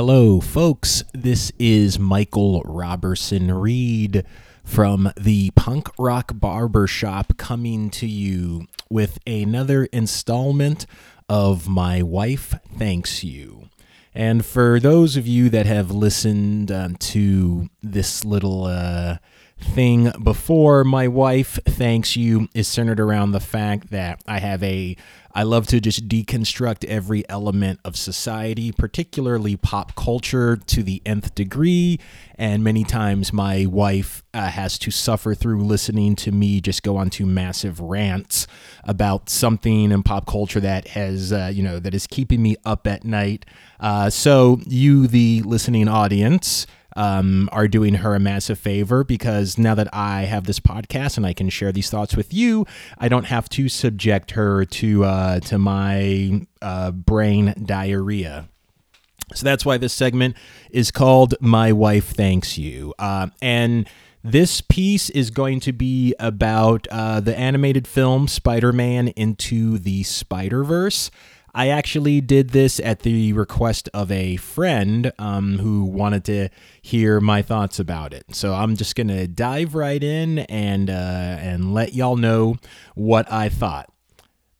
Hello, folks. This is Michael Robertson Reed from the Punk Rock Barber Shop coming to you with another installment of My Wife Thanks You. And for those of you that have listened um, to this little uh, thing before, My Wife Thanks You is centered around the fact that I have a I love to just deconstruct every element of society, particularly pop culture, to the nth degree. And many times my wife uh, has to suffer through listening to me just go on to massive rants about something in pop culture that has, uh, you know, that is keeping me up at night. Uh, so, you, the listening audience, um, are doing her a massive favor because now that I have this podcast and I can share these thoughts with you, I don't have to subject her to uh, to my uh, brain diarrhea. So that's why this segment is called "My Wife Thanks You," uh, and. This piece is going to be about uh, the animated film Spider Man Into the Spider Verse. I actually did this at the request of a friend um, who wanted to hear my thoughts about it. So I'm just gonna dive right in and uh, and let y'all know what I thought.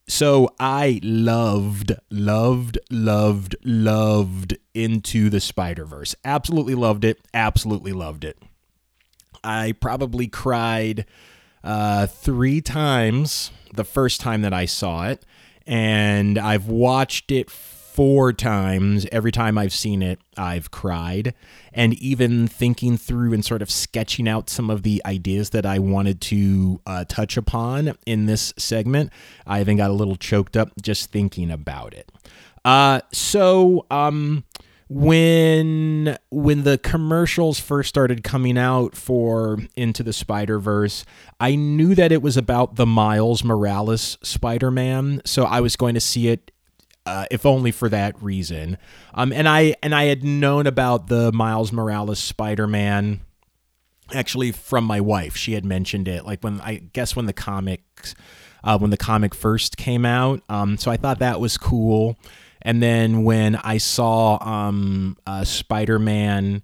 So I loved, loved, loved, loved Into the Spider Verse. Absolutely loved it. Absolutely loved it. I probably cried uh, three times the first time that I saw it and I've watched it four times. Every time I've seen it, I've cried. And even thinking through and sort of sketching out some of the ideas that I wanted to uh, touch upon in this segment, I even got a little choked up just thinking about it. Uh, so, um, when when the commercials first started coming out for Into the Spider-Verse, I knew that it was about the Miles Morales Spider-Man, so I was going to see it uh, if only for that reason. Um, and I and I had known about the Miles Morales Spider-Man actually from my wife. She had mentioned it like when I guess when the comics uh, when the comic first came out. Um, so I thought that was cool. And then when I saw um, uh, Spider Man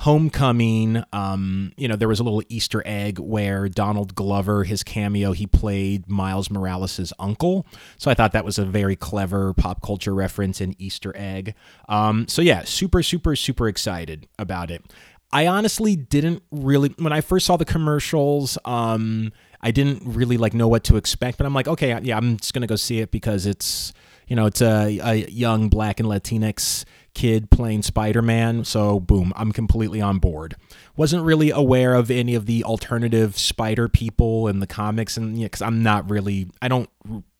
Homecoming, um, you know, there was a little Easter egg where Donald Glover, his cameo, he played Miles Morales' uncle. So I thought that was a very clever pop culture reference and Easter egg. Um, so yeah, super, super, super excited about it. I honestly didn't really, when I first saw the commercials, um, I didn't really like know what to expect, but I'm like, okay, yeah, I'm just gonna go see it because it's you know, it's a, a young black and Latinx kid playing Spider Man. So, boom, I'm completely on board. Wasn't really aware of any of the alternative Spider people in the comics, and because I'm not really, I don't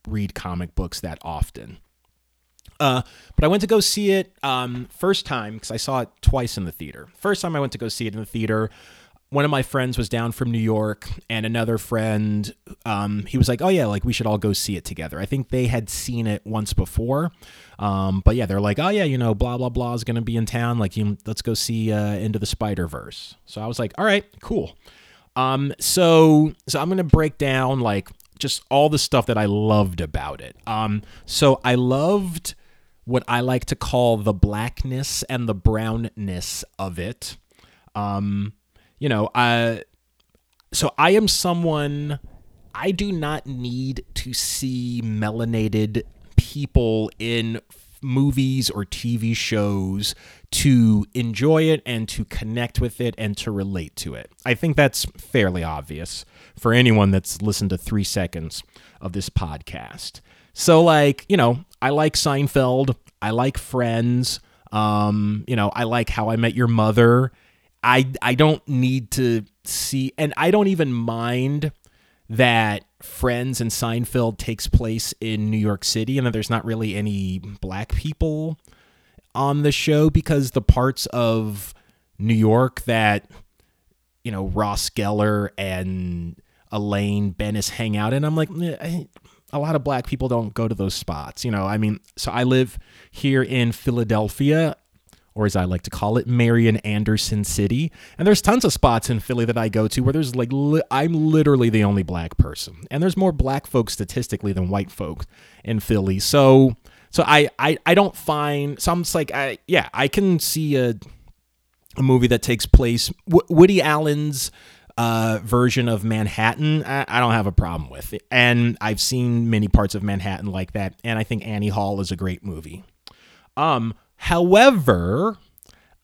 read comic books that often. Uh, but I went to go see it um, first time because I saw it twice in the theater. First time I went to go see it in the theater one of my friends was down from New York, and another friend, um, he was like, "Oh yeah, like we should all go see it together." I think they had seen it once before, um, but yeah, they're like, "Oh yeah, you know, blah blah blah is gonna be in town. Like, you, let's go see uh, Into the Spider Verse." So I was like, "All right, cool." Um, so so I'm gonna break down like just all the stuff that I loved about it. Um, so I loved what I like to call the blackness and the brownness of it. Um, you know, I so I am someone I do not need to see melanated people in movies or TV shows to enjoy it and to connect with it and to relate to it. I think that's fairly obvious for anyone that's listened to 3 seconds of this podcast. So like, you know, I like Seinfeld, I like Friends, um, you know, I like How I Met Your Mother I I don't need to see and I don't even mind that Friends and Seinfeld takes place in New York City and that there's not really any black people on the show because the parts of New York that you know Ross Geller and Elaine Benes hang out in I'm like a lot of black people don't go to those spots you know I mean so I live here in Philadelphia or as I like to call it, Marian Anderson City. And there's tons of spots in Philly that I go to where there's like, li- I'm literally the only black person. And there's more black folks statistically than white folks in Philly. So so I, I I don't find so I'm like I yeah I can see a a movie that takes place w- Woody Allen's uh, version of Manhattan, I, I, don't have a problem with it. And I've seen many parts of Manhattan like that, and I think Annie Hall is a great movie. Um, however,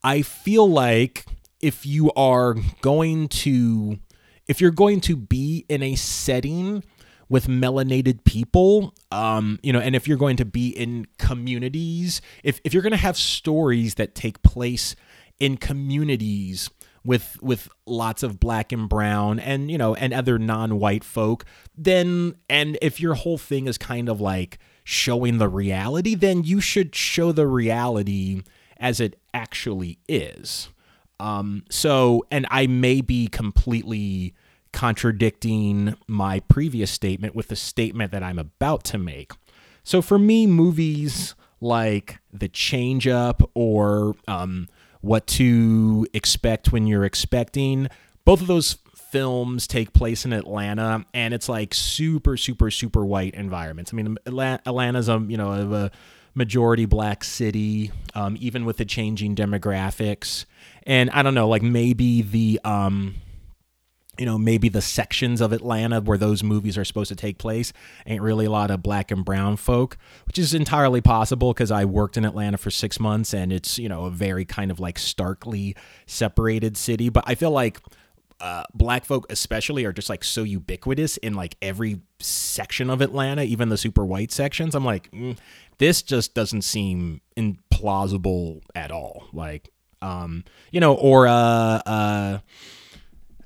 I feel like if you are going to if you're going to be in a setting with melanated people um, you know and if you're going to be in communities if, if you're going to have stories that take place in communities with with lots of black and brown and you know and other non-white folk then and if your whole thing is kind of like showing the reality then you should show the reality as it actually is um so and i may be completely contradicting my previous statement with the statement that i'm about to make so for me movies like the change up or um what to expect when you're expecting. Both of those films take place in Atlanta, and it's like super, super, super white environments. I mean, Atlanta's a you know a majority black city, um, even with the changing demographics. And I don't know, like maybe the um, you know, maybe the sections of Atlanta where those movies are supposed to take place ain't really a lot of black and brown folk, which is entirely possible because I worked in Atlanta for six months and it's, you know, a very kind of like starkly separated city. But I feel like uh, black folk, especially, are just like so ubiquitous in like every section of Atlanta, even the super white sections. I'm like, mm, this just doesn't seem implausible at all. Like, um, you know, or, uh, uh,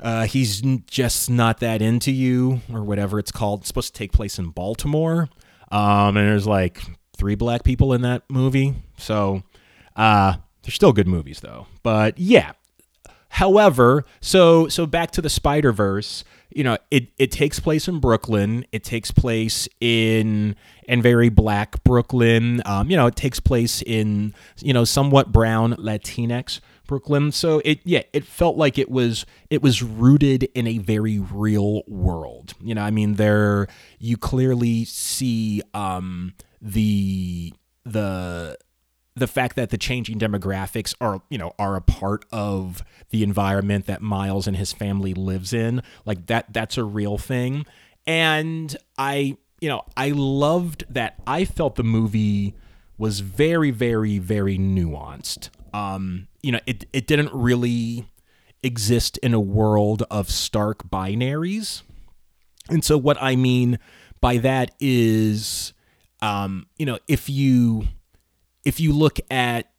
uh, he's just not that into you or whatever it's called. It's supposed to take place in Baltimore. Um, and there's like three black people in that movie. So uh, they're still good movies though. But yeah. However, so so back to the Spider Verse. You know, it it takes place in Brooklyn. It takes place in in very black Brooklyn. Um, you know, it takes place in you know somewhat brown Latinx Brooklyn. So it yeah, it felt like it was it was rooted in a very real world. You know, I mean there you clearly see um the the the fact that the changing demographics are you know are a part of the environment that Miles and his family lives in like that that's a real thing and I you know I loved that I felt the movie was very very very nuanced um, you know, it it didn't really exist in a world of stark binaries. And so what I mean by that is um, you know, if you if you look at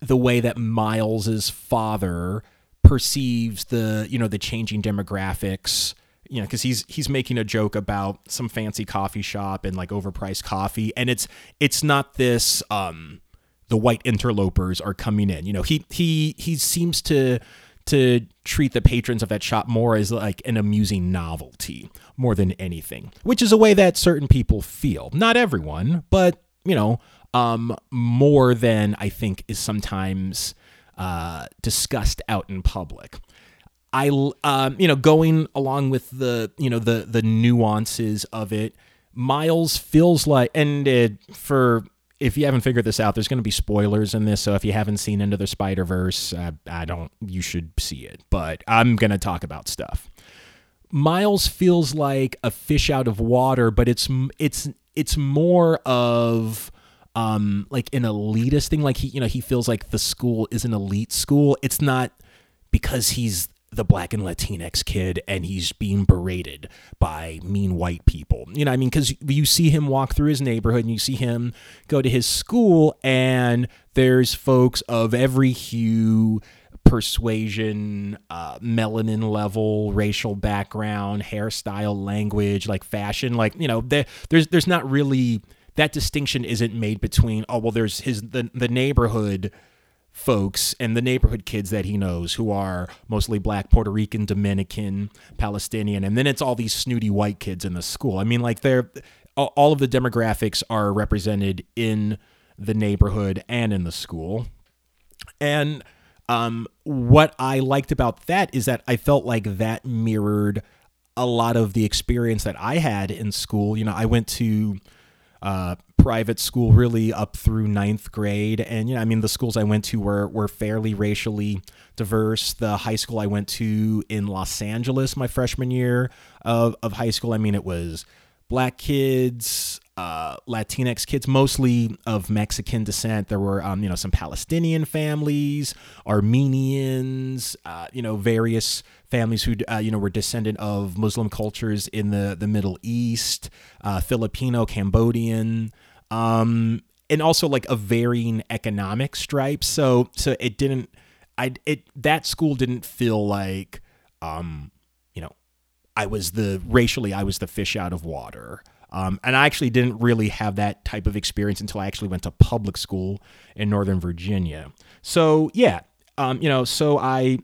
the way that Miles's father perceives the, you know, the changing demographics, you know, because he's he's making a joke about some fancy coffee shop and like overpriced coffee, and it's it's not this um the white interlopers are coming in. You know, he he he seems to to treat the patrons of that shop more as like an amusing novelty more than anything, which is a way that certain people feel. Not everyone, but you know, um, more than I think is sometimes uh, discussed out in public. I, um, you know, going along with the, you know, the the nuances of it, Miles feels like, and it, for if you haven't figured this out, there's going to be spoilers in this. So if you haven't seen Into the Spider Verse, uh, I don't. You should see it. But I'm going to talk about stuff. Miles feels like a fish out of water, but it's it's it's more of um like an elitist thing. Like he you know he feels like the school is an elite school. It's not because he's the black and Latinx kid and he's being berated by mean white people. You know, I mean, because you see him walk through his neighborhood and you see him go to his school, and there's folks of every hue, persuasion, uh, melanin level, racial background, hairstyle, language, like fashion. Like, you know, there's there's not really that distinction isn't made between oh well there's his the the neighborhood folks and the neighborhood kids that he knows who are mostly black, Puerto Rican, Dominican, Palestinian, and then it's all these snooty white kids in the school. I mean, like they're all of the demographics are represented in the neighborhood and in the school. And um, what I liked about that is that I felt like that mirrored a lot of the experience that I had in school. You know, I went to uh, private school really up through ninth grade, and you know, I mean, the schools I went to were were fairly racially diverse. The high school I went to in Los Angeles, my freshman year of of high school, I mean, it was black kids, uh, Latinx kids, mostly of Mexican descent. There were, um, you know, some Palestinian families, Armenians, uh, you know, various families who, uh, you know, were descendant of Muslim cultures in the the Middle East, uh, Filipino, Cambodian, um, and also like a varying economic stripe. So, so it didn't, I it that school didn't feel like, um, you know, I was the racially I was the fish out of water. Um, and I actually didn't really have that type of experience until I actually went to public school in Northern Virginia. So yeah, um, you know, so I,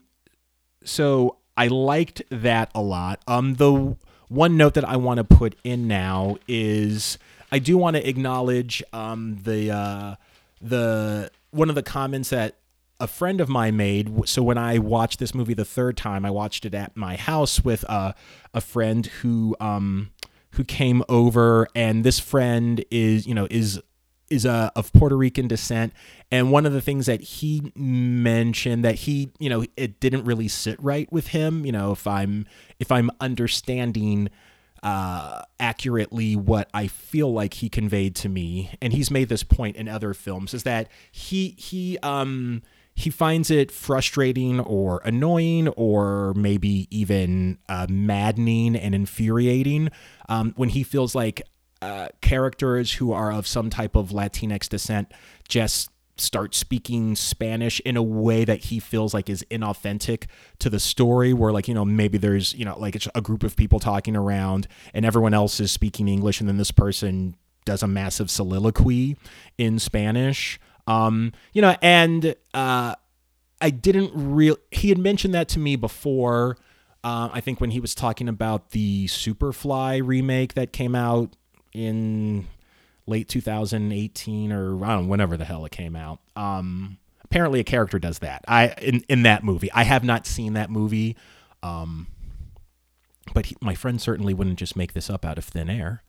so I liked that a lot. Um, the one note that I want to put in now is I do want to acknowledge um, the uh, the one of the comments that a friend of mine made. So when I watched this movie the third time, I watched it at my house with uh, a friend who um, who came over, and this friend is you know is is uh, of Puerto Rican descent, and one of the things that he mentioned that he you know it didn't really sit right with him. You know, if I'm if I'm understanding uh, accurately what I feel like he conveyed to me, and he's made this point in other films, is that he he um he finds it frustrating or annoying or maybe even uh, maddening and infuriating um, when he feels like uh, characters who are of some type of Latinx descent just start speaking Spanish in a way that he feels like is inauthentic to the story where like you know maybe there's you know like it's a group of people talking around and everyone else is speaking English and then this person does a massive soliloquy in Spanish um, you know, and uh, I didn't real. He had mentioned that to me before. Uh, I think when he was talking about the Superfly remake that came out in late 2018 or I don't know, whenever the hell it came out. Um, apparently, a character does that. I in in that movie. I have not seen that movie. Um, but he, my friend certainly wouldn't just make this up out of thin air.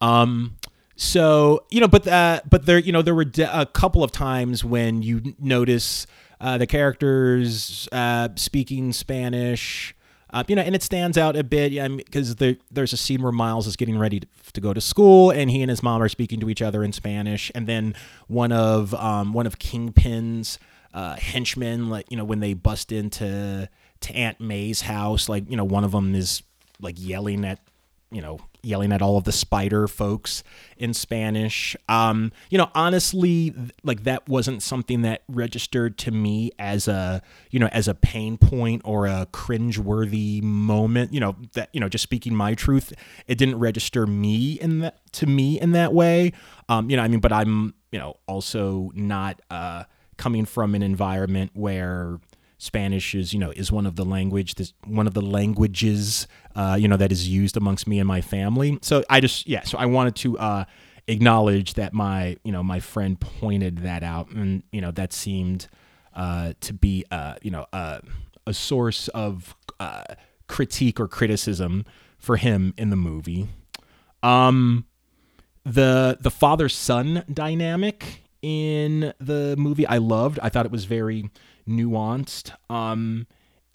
Um, so you know, but uh, but there you know there were a couple of times when you notice uh, the characters uh, speaking Spanish. Uh, you know, and it stands out a bit because yeah, there, there's a scene where Miles is getting ready to, to, go to school, and he and his mom are speaking to each other in Spanish. And then one of um, one of Kingpin's uh, henchmen, like you know, when they bust into to Aunt May's house, like you know, one of them is like yelling at you know yelling at all of the spider folks in Spanish. Um, you know, honestly, like that wasn't something that registered to me as a, you know, as a pain point or a cringeworthy moment. You know, that you know, just speaking my truth, it didn't register me in that to me in that way. Um, you know, I mean, but I'm, you know, also not uh, coming from an environment where Spanish is, you know, is one of the language, this, one of the languages, uh, you know, that is used amongst me and my family. So I just, yeah, so I wanted to uh, acknowledge that my, you know, my friend pointed that out, and you know, that seemed uh, to be, uh, you know, uh, a source of uh, critique or criticism for him in the movie. Um, the the father son dynamic in the movie I loved. I thought it was very nuanced. Um,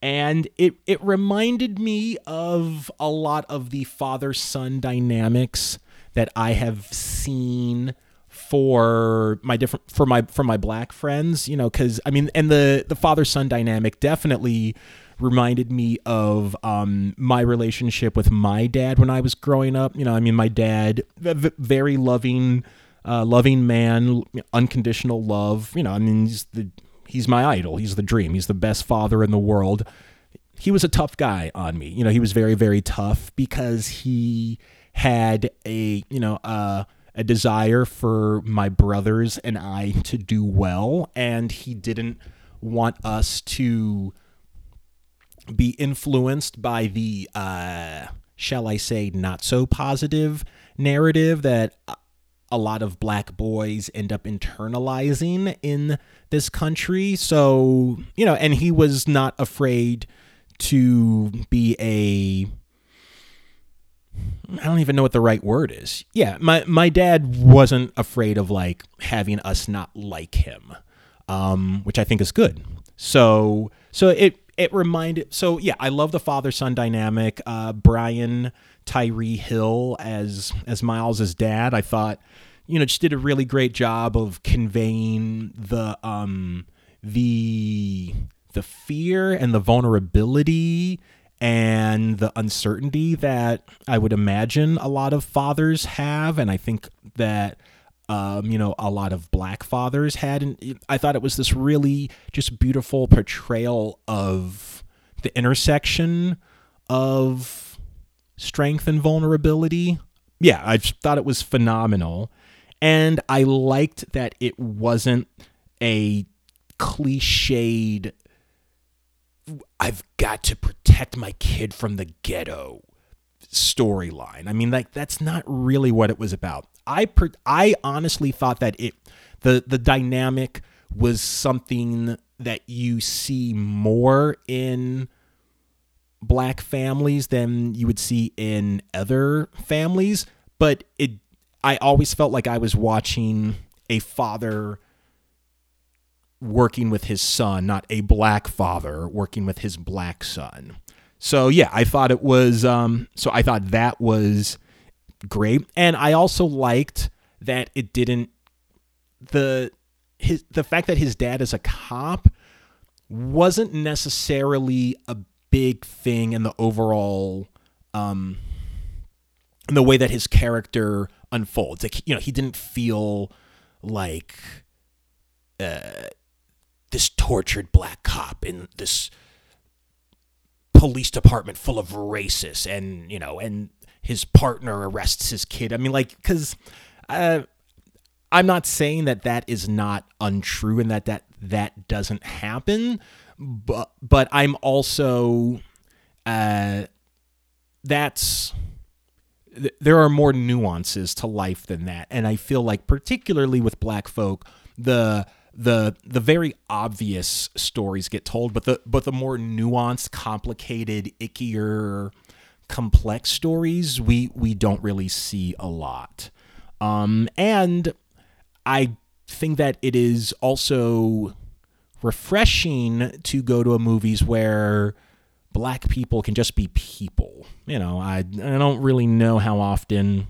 and it it reminded me of a lot of the father son dynamics that I have seen for my different for my for my black friends you know because i mean and the the father son dynamic definitely reminded me of um, my relationship with my dad when i was growing up you know i mean my dad very loving uh, loving man unconditional love you know i mean he's the he's my idol. He's the dream. He's the best father in the world. He was a tough guy on me. You know, he was very, very tough because he had a, you know, uh, a desire for my brothers and I to do well. And he didn't want us to be influenced by the, uh, shall I say, not so positive narrative that a lot of black boys end up internalizing in this country. So, you know, and he was not afraid to be a I don't even know what the right word is. Yeah, my my dad wasn't afraid of like having us not like him, um, which I think is good. So so it it reminded so yeah i love the father son dynamic uh, brian tyree hill as as miles's dad i thought you know just did a really great job of conveying the um the the fear and the vulnerability and the uncertainty that I would imagine a lot of fathers have. And I think that, um, you know, a lot of black fathers had. And I thought it was this really just beautiful portrayal of the intersection of strength and vulnerability. Yeah, I thought it was phenomenal. And I liked that it wasn't a cliched I've got to protect my kid from the ghetto storyline. I mean, like that's not really what it was about. I per- I honestly thought that it the the dynamic was something that you see more in black families than you would see in other families, but it I always felt like I was watching a father working with his son, not a black father working with his black son. So yeah, I thought it was um so I thought that was great. And I also liked that it didn't the his the fact that his dad is a cop wasn't necessarily a big thing in the overall um in the way that his character unfolds. Like you know, he didn't feel like uh this tortured black cop in this police department full of racists and you know and his partner arrests his kid i mean like because uh, i'm not saying that that is not untrue and that that that doesn't happen but but i'm also uh that's there are more nuances to life than that and i feel like particularly with black folk the the the very obvious stories get told, but the but the more nuanced, complicated, ickier, complex stories we we don't really see a lot. Um, and I think that it is also refreshing to go to a movies where black people can just be people. You know, I I don't really know how often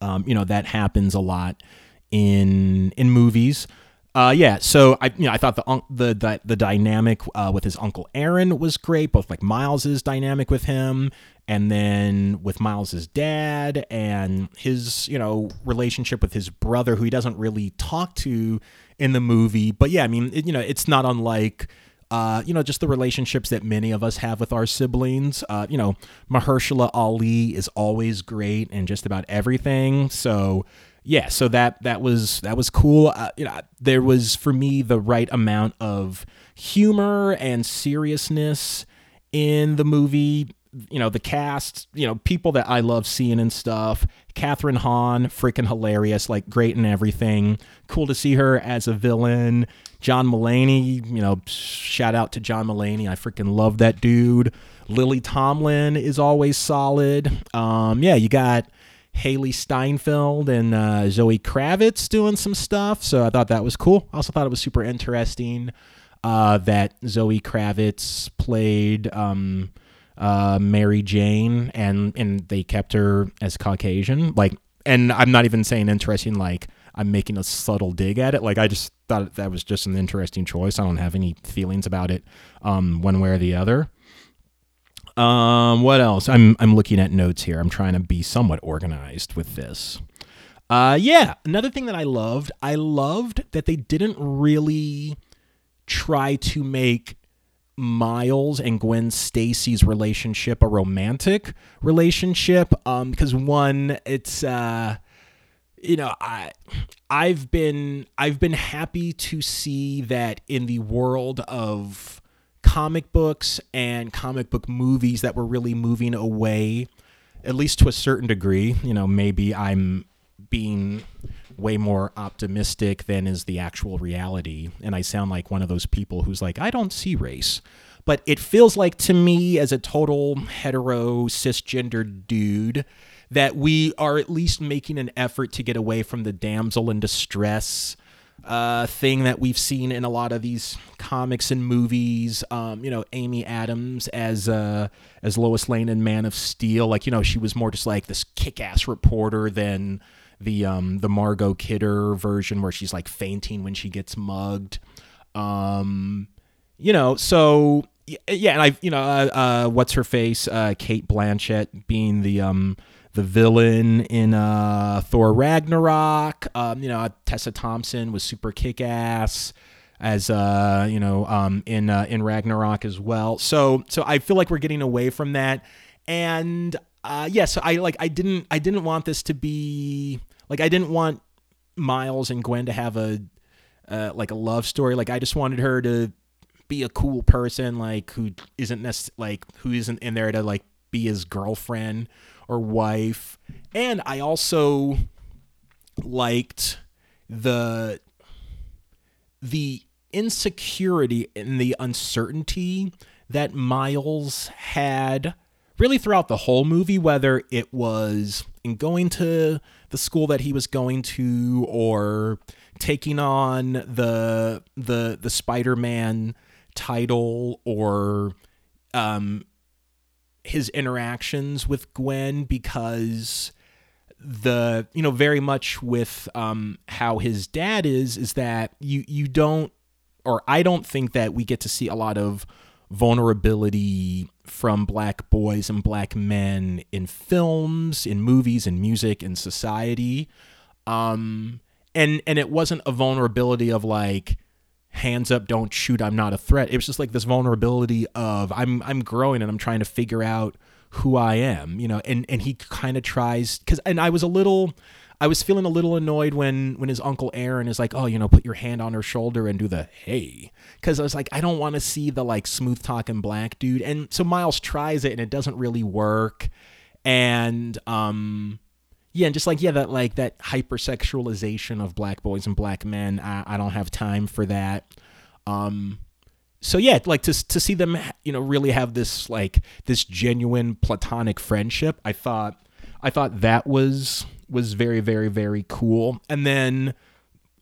um, you know that happens a lot in in movies. Uh, yeah, so I you know I thought the the the, the dynamic uh, with his uncle Aaron was great, both like Miles's dynamic with him, and then with Miles's dad and his you know relationship with his brother, who he doesn't really talk to in the movie. But yeah, I mean it, you know it's not unlike. Uh, you know, just the relationships that many of us have with our siblings. Uh, you know, Mahershala Ali is always great in just about everything. So, yeah, so that that was that was cool. Uh, you know, there was for me the right amount of humor and seriousness in the movie. You know, the cast, you know, people that I love seeing and stuff. Kathryn Hahn, freaking hilarious, like great and everything. Cool to see her as a villain. John Mulaney, you know, shout out to John Mulaney. I freaking love that dude. Lily Tomlin is always solid. Um, yeah, you got Hailee Steinfeld and uh, Zoe Kravitz doing some stuff. So I thought that was cool. Also thought it was super interesting uh, that Zoe Kravitz played um, uh, Mary Jane, and and they kept her as Caucasian. Like, and I'm not even saying interesting. Like, I'm making a subtle dig at it. Like, I just thought that was just an interesting choice. I don't have any feelings about it, um, one way or the other. Um, what else? I'm I'm looking at notes here. I'm trying to be somewhat organized with this. Uh, yeah, another thing that I loved, I loved that they didn't really try to make Miles and Gwen Stacy's relationship a romantic relationship. Um, because one, it's uh, you know, I I've been I've been happy to see that in the world of comic books and comic book movies that were really moving away, at least to a certain degree. You know, maybe I'm being way more optimistic than is the actual reality. And I sound like one of those people who's like, I don't see race. But it feels like to me, as a total hetero cisgender dude, that we are at least making an effort to get away from the damsel in distress uh, thing that we've seen in a lot of these comics and movies. Um, you know, Amy Adams as uh, as Lois Lane in Man of Steel, like you know, she was more just like this kick-ass reporter than the um, the Margot Kidder version where she's like fainting when she gets mugged. Um, you know, so yeah, and I, you know, uh, uh, what's her face, uh, Cate Blanchett being the um the villain in uh Thor Ragnarok. Um, you know, Tessa Thompson was super kick ass as uh you know um in uh, in Ragnarok as well. So so I feel like we're getting away from that, and uh yeah, so I like I didn't I didn't want this to be like I didn't want Miles and Gwen to have a uh, like a love story. Like I just wanted her to be a cool person, like who isn't necess- like who isn't in there to like be his girlfriend or wife. And I also liked the the insecurity and the uncertainty that Miles had really throughout the whole movie, whether it was in going to the school that he was going to or taking on the the the Spider-Man title or um his interactions with Gwen because the you know very much with um how his dad is is that you you don't or I don't think that we get to see a lot of vulnerability from black boys and black men in films, in movies, in music, in society. Um and and it wasn't a vulnerability of like hands up don't shoot i'm not a threat it was just like this vulnerability of i'm i'm growing and i'm trying to figure out who i am you know and and he kind of tries cuz and i was a little i was feeling a little annoyed when when his uncle aaron is like oh you know put your hand on her shoulder and do the hey cuz i was like i don't want to see the like smooth talking black dude and so miles tries it and it doesn't really work and um yeah, and just like yeah, that like that hypersexualization of black boys and black men. I, I don't have time for that. Um, so yeah, like to to see them, you know, really have this like this genuine platonic friendship. I thought I thought that was was very very very cool. And then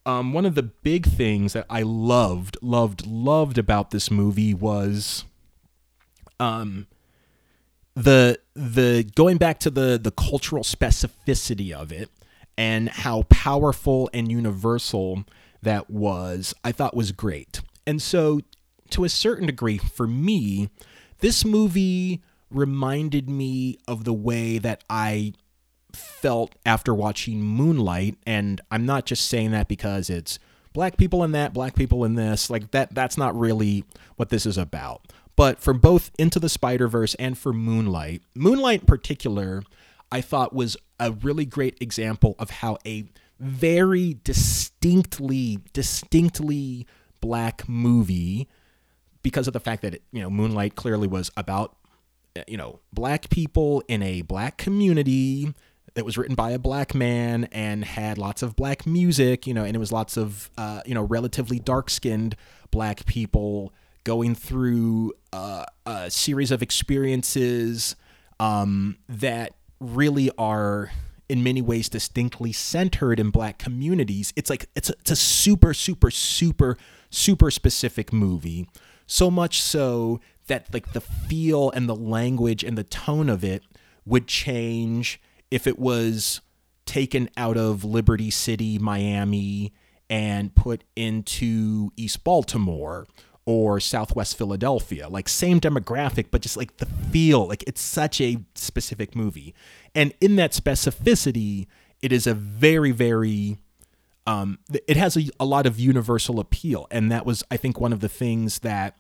um, one of the big things that I loved loved loved about this movie was um the the going back to the the cultural specificity of it and how powerful and universal that was, I thought was great. And so, to a certain degree, for me, this movie reminded me of the way that I felt after watching Moonlight. And I'm not just saying that because it's black people in that, black people in this. Like that, that's not really what this is about. But for both Into the Spider Verse and for Moonlight, Moonlight in particular, I thought was a really great example of how a very distinctly, distinctly black movie, because of the fact that it, you know Moonlight clearly was about you know black people in a black community that was written by a black man and had lots of black music, you know, and it was lots of uh, you know relatively dark skinned black people going through uh, a series of experiences um, that really are in many ways distinctly centered in black communities. It's like it's a, it's a super super super super specific movie. So much so that like the feel and the language and the tone of it would change if it was taken out of Liberty City, Miami, and put into East Baltimore or Southwest Philadelphia. Like same demographic, but just like the feel, like it's such a specific movie. And in that specificity, it is a very, very um, it has a, a lot of universal appeal. And that was, I think, one of the things that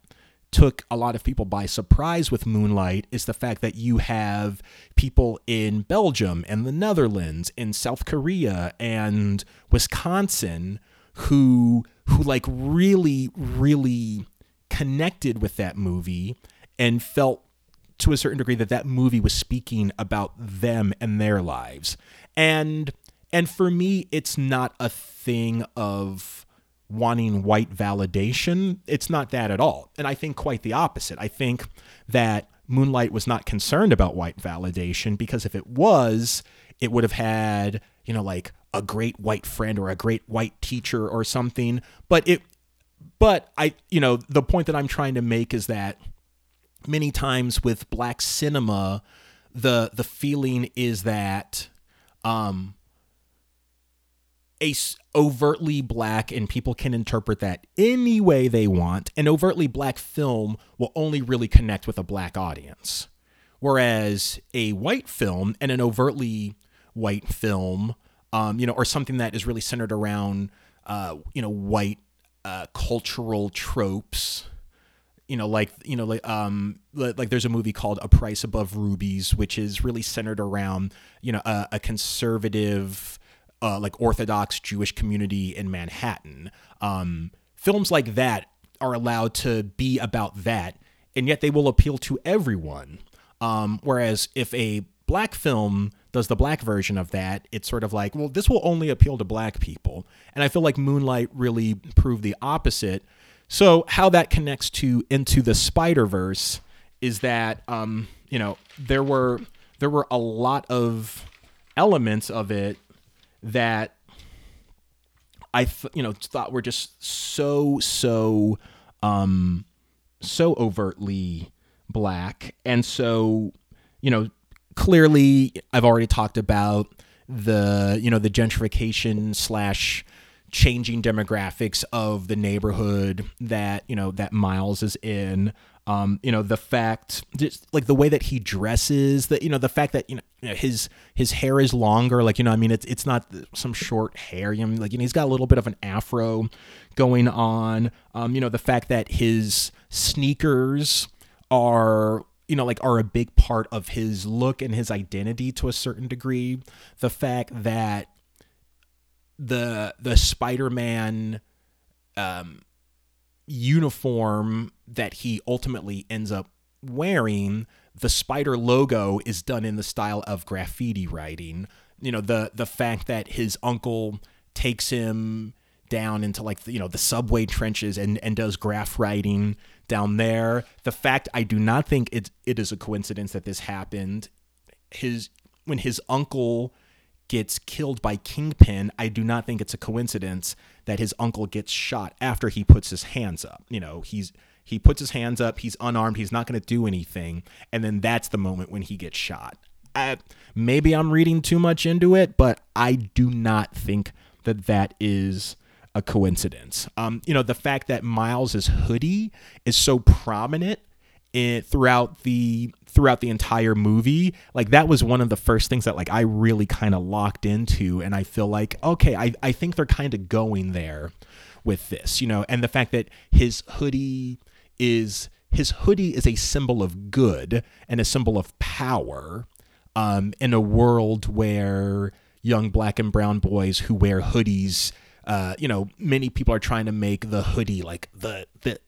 took a lot of people by surprise with Moonlight is the fact that you have people in Belgium and the Netherlands, in South Korea and Wisconsin who who like really really connected with that movie and felt to a certain degree that that movie was speaking about them and their lives. And and for me, it's not a thing of wanting white validation. It's not that at all. And I think quite the opposite. I think that Moonlight was not concerned about white validation because if it was, it would have had, you know, like a great white friend or a great white teacher or something. But it, but I, you know, the point that I'm trying to make is that many times with black cinema, the the feeling is that um a overtly black and people can interpret that any way they want an overtly black film will only really connect with a black audience. Whereas a white film and an overtly white film um, you know or something that is really centered around uh, you know white uh, cultural tropes you know like you know like um like there's a movie called a price above rubies which is really centered around you know a, a conservative uh, like Orthodox Jewish community in Manhattan. Um, films like that are allowed to be about that, and yet they will appeal to everyone. Um, whereas if a black film does the black version of that, it's sort of like, well, this will only appeal to black people. And I feel like Moonlight really proved the opposite. So how that connects to into the Spider Verse is that um, you know there were there were a lot of elements of it that I th- you know thought were just so so um so overtly black. And so you know clearly I've already talked about the you know the gentrification slash changing demographics of the neighborhood that you know that Miles is in um, you know, the fact, just like the way that he dresses, that you know, the fact that you know his his hair is longer, like you know, I mean, it's it's not some short hair. You know, like you know, he's got a little bit of an afro going on. Um, you know, the fact that his sneakers are you know like are a big part of his look and his identity to a certain degree. The fact that the the Spider-Man um uniform that he ultimately ends up wearing, the spider logo is done in the style of graffiti writing. You know, the the fact that his uncle takes him down into like you know the subway trenches and and does graph writing down there. The fact I do not think it it is a coincidence that this happened. His when his uncle gets killed by Kingpin, I do not think it's a coincidence that his uncle gets shot after he puts his hands up. You know, he's he puts his hands up, he's unarmed, he's not going to do anything, and then that's the moment when he gets shot. I, maybe I'm reading too much into it, but I do not think that that is a coincidence. Um, you know, the fact that Miles's hoodie is so prominent in, throughout the throughout the entire movie like that was one of the first things that like i really kind of locked into and i feel like okay i, I think they're kind of going there with this you know? And the fact that his hoodie is his hoodie is a symbol of good and a symbol of power um, in a world where young black and brown boys who wear hoodies uh, you know many people are trying to make the hoodie like the the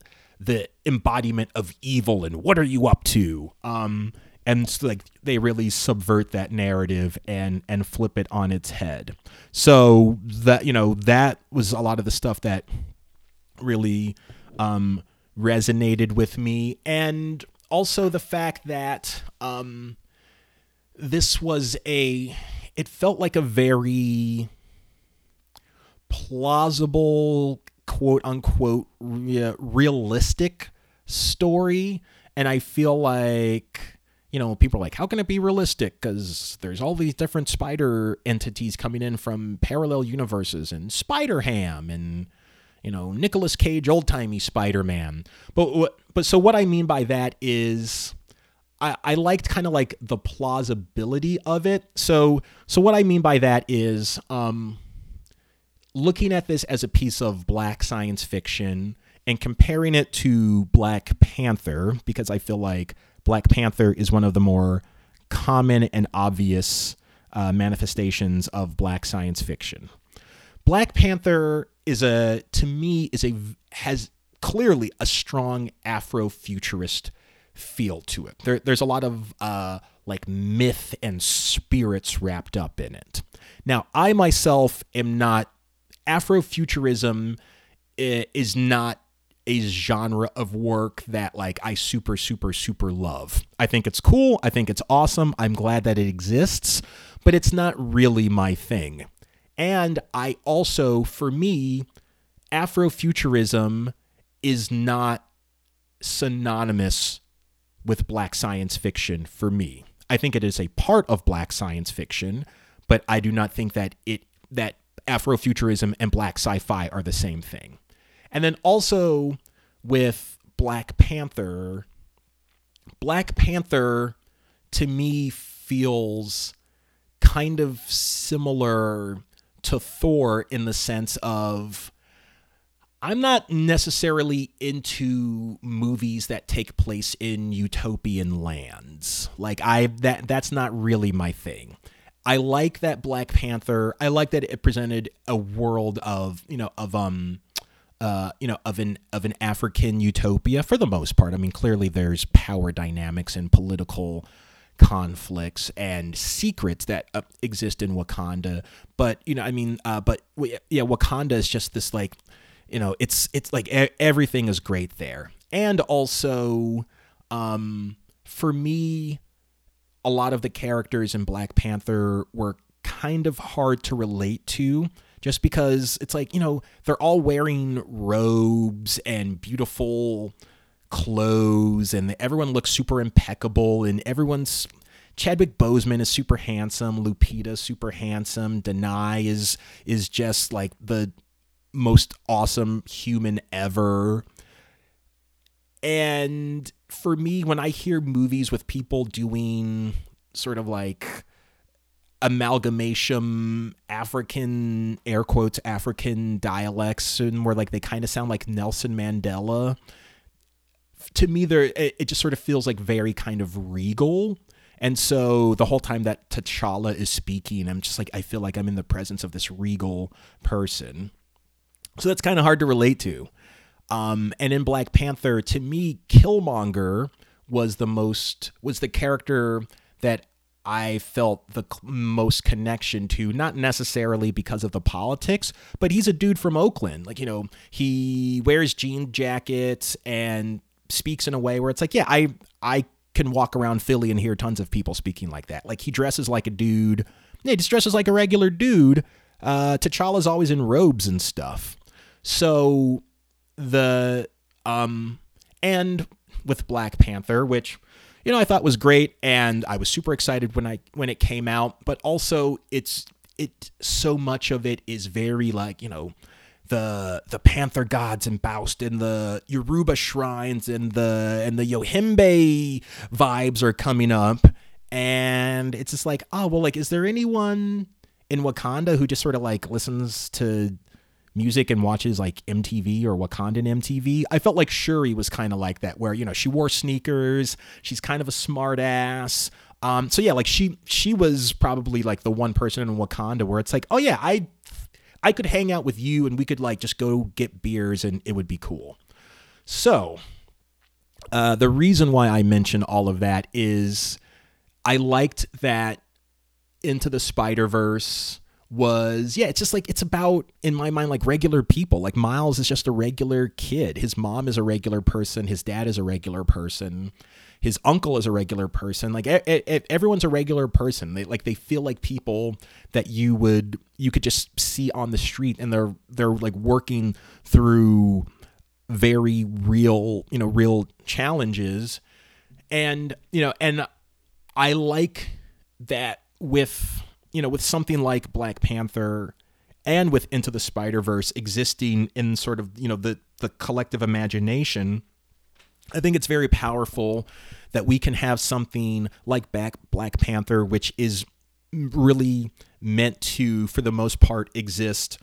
the embodiment of evil and what are you up to? Um and so, like they really subvert that narrative and and flip it on its head. So that you know that was a lot of the stuff that really um resonated with me. And also the fact that um this was a it felt like a very plausible quote unquote re- realistic story. And i feel like you know people are like how can it be realistic? Because there's all these different spider entities coming in from parallel universes and spider ham and you know Nicolas Cage old timey Spider Man but but so what I mean by that is I, I liked kind of like the plausibility of it. So so what I mean by that is um looking at this as a piece of black science fiction and comparing it to Black Panther, because I feel like Black Panther is one of the more common and obvious uh, manifestations of black science fiction. Black Panther is a, to me, is a has clearly a strong Afrofuturist feel to it. There, there's a lot of uh, like myth and spirits wrapped up in it. Now, I myself am not Afrofuturism eh, is not a genre of work that like I super super super love. I think it's cool, I think it's awesome. I'm glad that it exists, but it's not really my thing. And I also for me Afrofuturism is not synonymous with black science fiction for me. I think it is a part of black science fiction, but I do not think that it that Afrofuturism and black sci-fi are the same thing. And then also with Black Panther, Black Panther to me feels kind of similar to Thor in the sense of I'm not necessarily into movies that take place in utopian lands. Like I that that's not really my thing. I like that Black Panther. I like that it presented a world of, you know, of um uh, you know, of an of an African utopia for the most part. I mean, clearly there's power dynamics and political conflicts and secrets that uh, exist in Wakanda. But you know, I mean, uh, but we, yeah, Wakanda is just this like you know it's it's like e- everything is great there and also um for me a lot of the characters in black panther were kind of hard to relate to just because it's like you know they're all wearing robes and beautiful clothes and everyone looks super impeccable and everyone's Chadwick Boseman is super handsome, Lupita super handsome, Danai is is just like the most awesome human ever. And for me, when I hear movies with people doing sort of like amalgamation African air quotes African dialects and where like they kind of sound like Nelson Mandela to me there it just sort of feels like very kind of regal and so the whole time that T'Challa is speaking I'm just like I feel like I'm in the presence of this regal person so that's kind of hard to relate to. Um, and in Black Panther, to me, Killmonger was the most was the character that I felt the most connection to, not necessarily because of the politics, but he's a dude from Oakland. Like, you know, he wears jean jackets and speaks in a way where it's like, yeah, I I can walk around Philly and hear tons of people speaking like that. Like he dresses like a dude. Yeah, he just dresses like a regular dude. Uh, T'Challa's always in robes and stuff. So the um and with Black Panther, which you know I thought was great and I was super excited when I when it came out, but also it's it so much of it is very like, you know, the the panther gods in Bast and the Yoruba shrines and the and the Yohimbe vibes are coming up and it's just like, oh well like is there anyone in Wakanda who just sort of like listens to music and watches like MTV or Wakandan MTV. I felt like Shuri was kind of like that, where you know she wore sneakers, she's kind of a smart ass. Um, so yeah, like she she was probably like the one person in Wakanda where it's like, oh yeah, I I could hang out with you and we could like just go get beers and it would be cool. So uh, the reason why I mention all of that is I liked that Into the Spider Verse was yeah it's just like it's about in my mind like regular people. Like miles is just a regular kid. His mom is a regular person. His dad is a regular person. His uncle is a regular person. Like everyone's a regular person. They like they feel like people that you would you could just see on the street and they're they're like working through very real you know real challenges. And you know and i like that with you know, with something like Black Panther and with Into the Spider Verse existing in sort of you know the the collective imagination, I think it's very powerful that we can have something like Black Black Panther, which is really meant to, for the most part, exist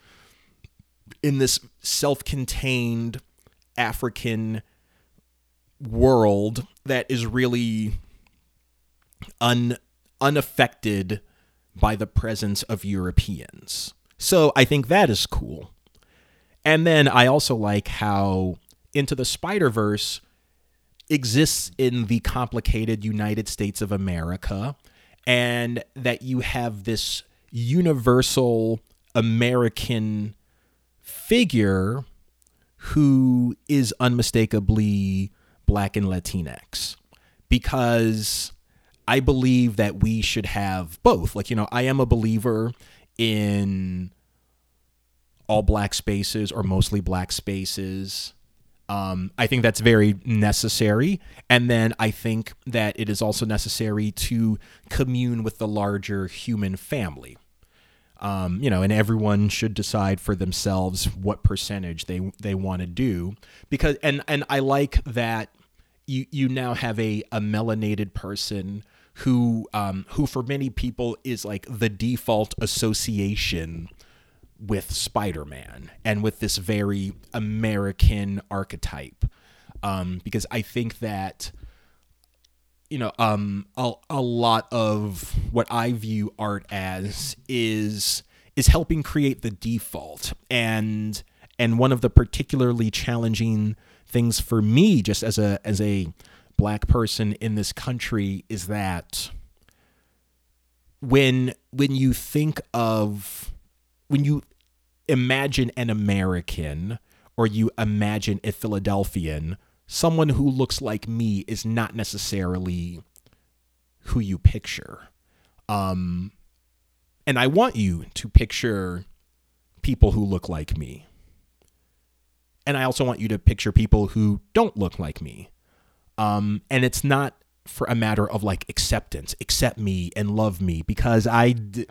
in this self-contained African world that is really un unaffected by the presence of Europeans. So I think that is cool. And then I also like how Into the Spider Verse exists in the complicated United States of America, and that you have this universal American figure who is unmistakably black and Latinx because I believe that we should have both. Like, you know, I am a believer in all black spaces or mostly black spaces. Um, I think that's very necessary. And then I think that it is also necessary to commune with the larger human family. Um, you know, and everyone should decide for themselves what percentage they they want to do because and and I like that you you now have a a melanated person who um who for many people is like the default association with Spider-Man and with this very American archetype. Um because I think that you know um a, a lot of what i view art as is is helping create the default. And and one of the particularly challenging things for me just as a as a black person in this country is that when when you think of when you imagine an american or you imagine a philadelphian someone who looks like me is not necessarily who you picture. Um, and I want you to picture people who look like me. And I also want you to picture people who don't look like me. Um, and it's not for a matter of like acceptance, accept me and love me because I. D-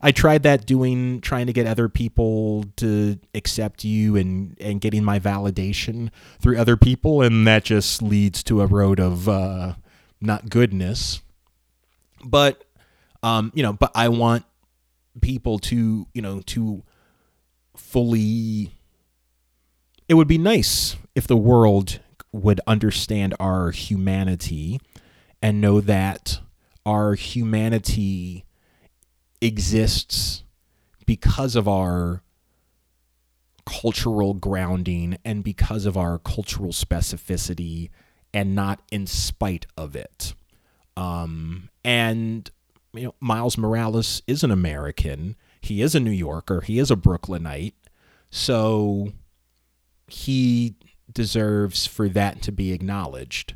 I tried that doing trying to get other people to accept you and and getting my validation through other people and that just leads to a road of uh, not goodness. But um, you know, but I want people to, you know, to fully it would be nice if the world would understand our humanity and know that our humanity exists because of our cultural grounding and because of our cultural specificity and not in spite of it. Um, and you know, Miles Morales is an American. He is a New Yorker. He is a Brooklynite. So he deserves for that to be acknowledged.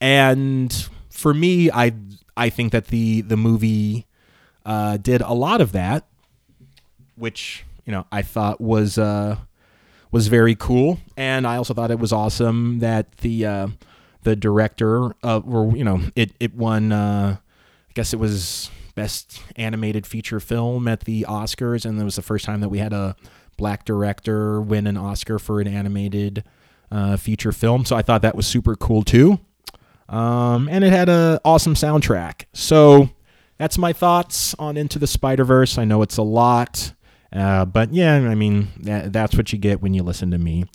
And for me, I I think that the the movie uh, did a lot of that, which you know I thought was uh, was very cool, and I also thought it was awesome that the uh, the director of, or you know, it it won. Uh, I guess it was best animated feature film at the Oscars, and it was the first time that we had a black director win an Oscar for an animated uh, feature film. So I thought that was super cool too. Um, and it had an awesome soundtrack. So that's my thoughts on Into the Spider Verse. I know it's a lot, uh, but yeah, I mean that, that's what you get when you listen to me.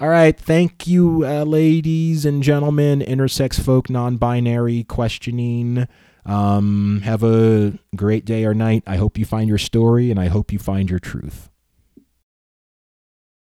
All right, thank you, uh, ladies and gentlemen, intersex folk, non-binary, questioning. Um, have a great day or night. I hope you find your story, and I hope you find your truth.